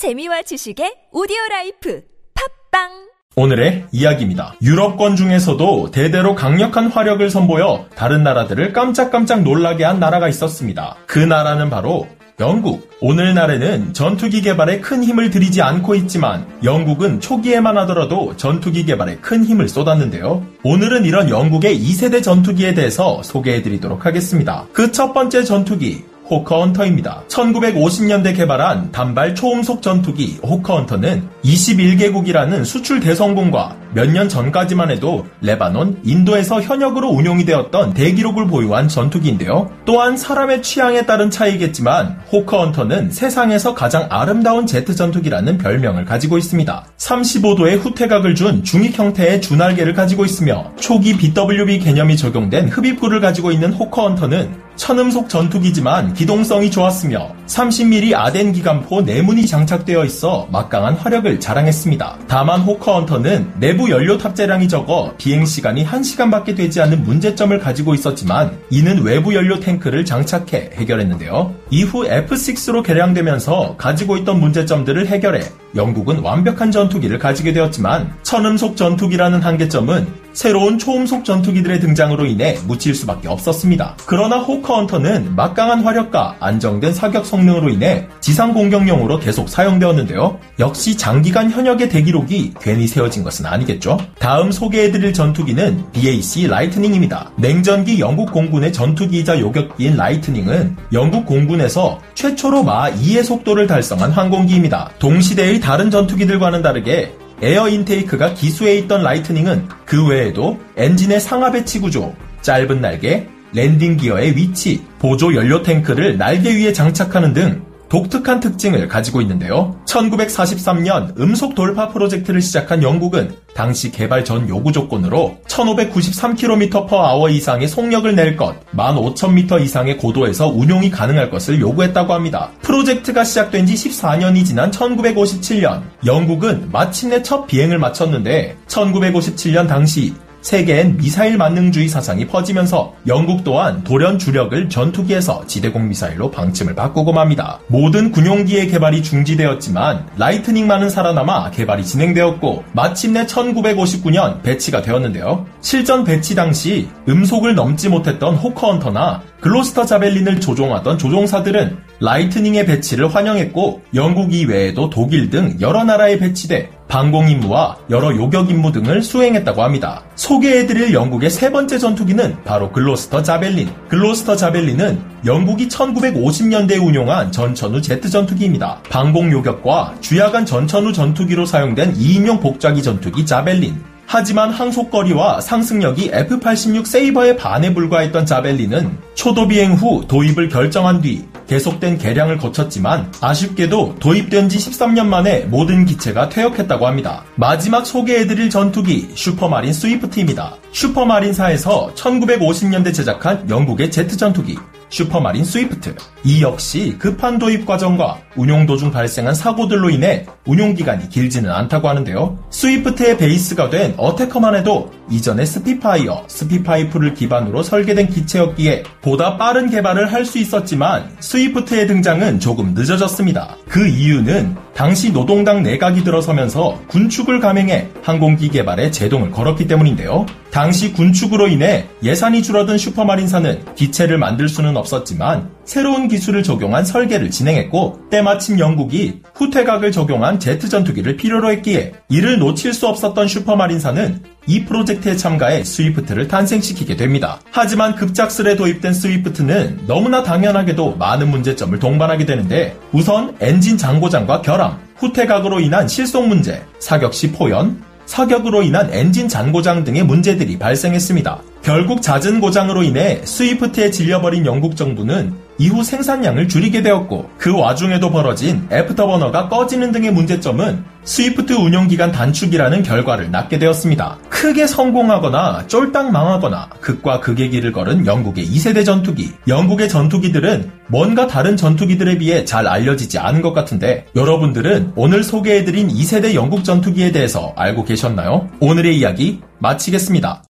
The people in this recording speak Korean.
재미와 지식의 오디오 라이프 팟빵 오늘의 이야기입니다. 유럽권 중에서도 대대로 강력한 화력을 선보여 다른 나라들을 깜짝깜짝 놀라게 한 나라가 있었습니다. 그 나라는 바로 영국. 오늘날에는 전투기 개발에 큰 힘을 들이지 않고 있지만 영국은 초기에만 하더라도 전투기 개발에 큰 힘을 쏟았는데요. 오늘은 이런 영국의 2세대 전투기에 대해서 소개해드리도록 하겠습니다. 그 첫 번째 전투기, 호커헌터입니다. 1950년대 개발한 단발 초음속 전투기 호커헌터는 21개국이라는 수출 대성공과 몇 년 전까지만 해도 레바논, 인도에서 현역으로 운용이 되었던 대기록을 보유한 전투기인데요. 또한 사람의 취향에 따른 차이겠지만 호커헌터는 세상에서 가장 아름다운 제트 전투기라는 별명을 가지고 있습니다. 35도의 후퇴각을 준 중익 형태의 주날개를 가지고 있으며 초기 BWB 개념이 적용된 흡입구를 가지고 있는 호커 헌터는 천음속 전투기지만 기동성이 좋았으며 30mm 아덴 기관포 내문이 장착되어 있어 막강한 화력을 자랑했습니다. 다만 호커 헌터는 내부 연료 탑재량이 적어 비행 시간이 1시간밖에 되지 않는 문제점을 가지고 있었지만 이는 외부 연료 탱크를 장착해 해결했는데요. 이후 F6로 개량되면서 가지고 있던 문제점들을 해결해 영국은 완벽한 전투기를 가지게 되었지만 천음속 전투기라는 한계점은 새로운 초음속 전투기들의 등장으로 인해 묻힐 수밖에 없었습니다. 그러나 호커 헌터는 막강한 화력과 안정된 사격 성능으로 인해 지상 공격용으로 계속 사용되었는데요. 역시 장기간 현역의 대기록이 괜히 세워진 것은 아니겠죠? 다음 소개해드릴 전투기는 BAC 라이트닝입니다. 냉전기 영국 공군의 전투기이자 요격기인 라이트닝은 영국 공군에서 최초로 마하 2의 속도를 달성한 항공기입니다. 동시대의 다른 전투기들과는 다르게 air intake가 기수에 있던 라이트닝은 그 외에도 엔진의 상하 배치 구조, 짧은 날개, 랜딩 기어의 위치, 보조 연료 탱크를 날개 위에 장착하는 등 독특한 특징을 가지고 있는데요. 1943년 음속 돌파 프로젝트를 시작한 영국은 당시 개발 전 요구 조건으로 1593km/h 이상의 속력을 낼 것, 15,000m 이상의 고도에서 운용이 가능할 것을 요구했다고 합니다. 프로젝트가 시작된 지 14년이 지난 1957년, 영국은 마침내 첫 비행을 마쳤는데 1957년 당시 세계엔 미사일 만능주의 사상이 퍼지면서 영국 또한 돌연 주력을 전투기에서 지대공 미사일로 방침을 바꾸고 맙니다. 모든 군용기의 개발이 중지되었지만 라이트닝만은 살아남아 개발이 진행되었고 마침내 1959년 배치가 되었는데요. 실전 배치 당시 음속을 넘지 못했던 호커 헌터나 글로스터 자벨린을 조종하던 조종사들은 라이트닝의 배치를 환영했고 영국 이외에도 독일 등 여러 나라에 배치돼 방공 임무와 여러 요격 임무 등을 수행했다고 합니다. 소개해드릴 영국의 세 번째 전투기는 바로 글로스터 자벨린. 글로스터 자벨린은 영국이 1950년대에 운용한 전천후 제트 전투기입니다. 방공 요격과 주야간 전천후 전투기로 사용된 2인용 복좌기 전투기 자벨린. 하지만 항속거리와 상승력이 F-86 세이버에 반에 불과했던 자벨린은 초도 비행 후 도입을 결정한 뒤 계속된 개량을 거쳤지만 아쉽게도 도입된 지 13년 만에 모든 기체가 퇴역했다고 합니다. 마지막 소개해드릴 전투기 슈퍼마린 스위프트입니다. 슈퍼마린사에서 1950년대 제작한 영국의 제트 전투기 슈퍼마린 스위프트. 이 역시 급한 도입 과정과 운용 도중 발생한 사고들로 인해 운용 기간이 길지는 않다고 하는데요. 스위프트의 베이스가 된 어태커만 해도 이전의 스핏파이어, 스파이트풀을 기반으로 설계된 기체였기에 보다 빠른 개발을 할 수 있었지만 스위프트의 등장은 조금 늦어졌습니다. 그 이유는 당시 노동당 내각이 들어서면서 군축을 감행해 항공기 개발에 제동을 걸었기 때문인데요. 당시 군축으로 인해 예산이 줄어든 슈퍼마린사는 기체를 만들 수는 없었지만 새로운 기술을 적용한 설계를 진행했고 때마침 영국이 후퇴각을 적용한 제트 전투기를 필요로 했기에 이를 놓칠 수 없었던 슈퍼마린사는 이 프로젝트에 참가해 스위프트를 탄생시키게 됩니다. 하지만 급작스레 도입된 스위프트는 너무나 당연하게도 많은 문제점을 동반하게 되는데 우선 엔진 잔고장과 결함, 후퇴각으로 인한 실속 문제, 사격 시 포연, 사격으로 인한 엔진 잔고장 등의 문제들이 발생했습니다. 결국 잦은 고장으로 인해 스위프트에 질려버린 영국 정부는 이후 생산량을 줄이게 되었고 그 와중에도 벌어진 애프터버너가 꺼지는 등의 문제점은 스위프트 운용기간 단축이라는 결과를 낳게 되었습니다. 크게 성공하거나 쫄딱 망하거나 극과 극의 길을 걸은 영국의 2세대 전투기. 영국의 전투기들은 뭔가 다른 전투기들에 비해 잘 알려지지 않은 것 같은데 여러분들은 오늘 소개해드린 2세대 영국 전투기에 대해서 알고 계셨나요? 오늘의 이야기 마치겠습니다.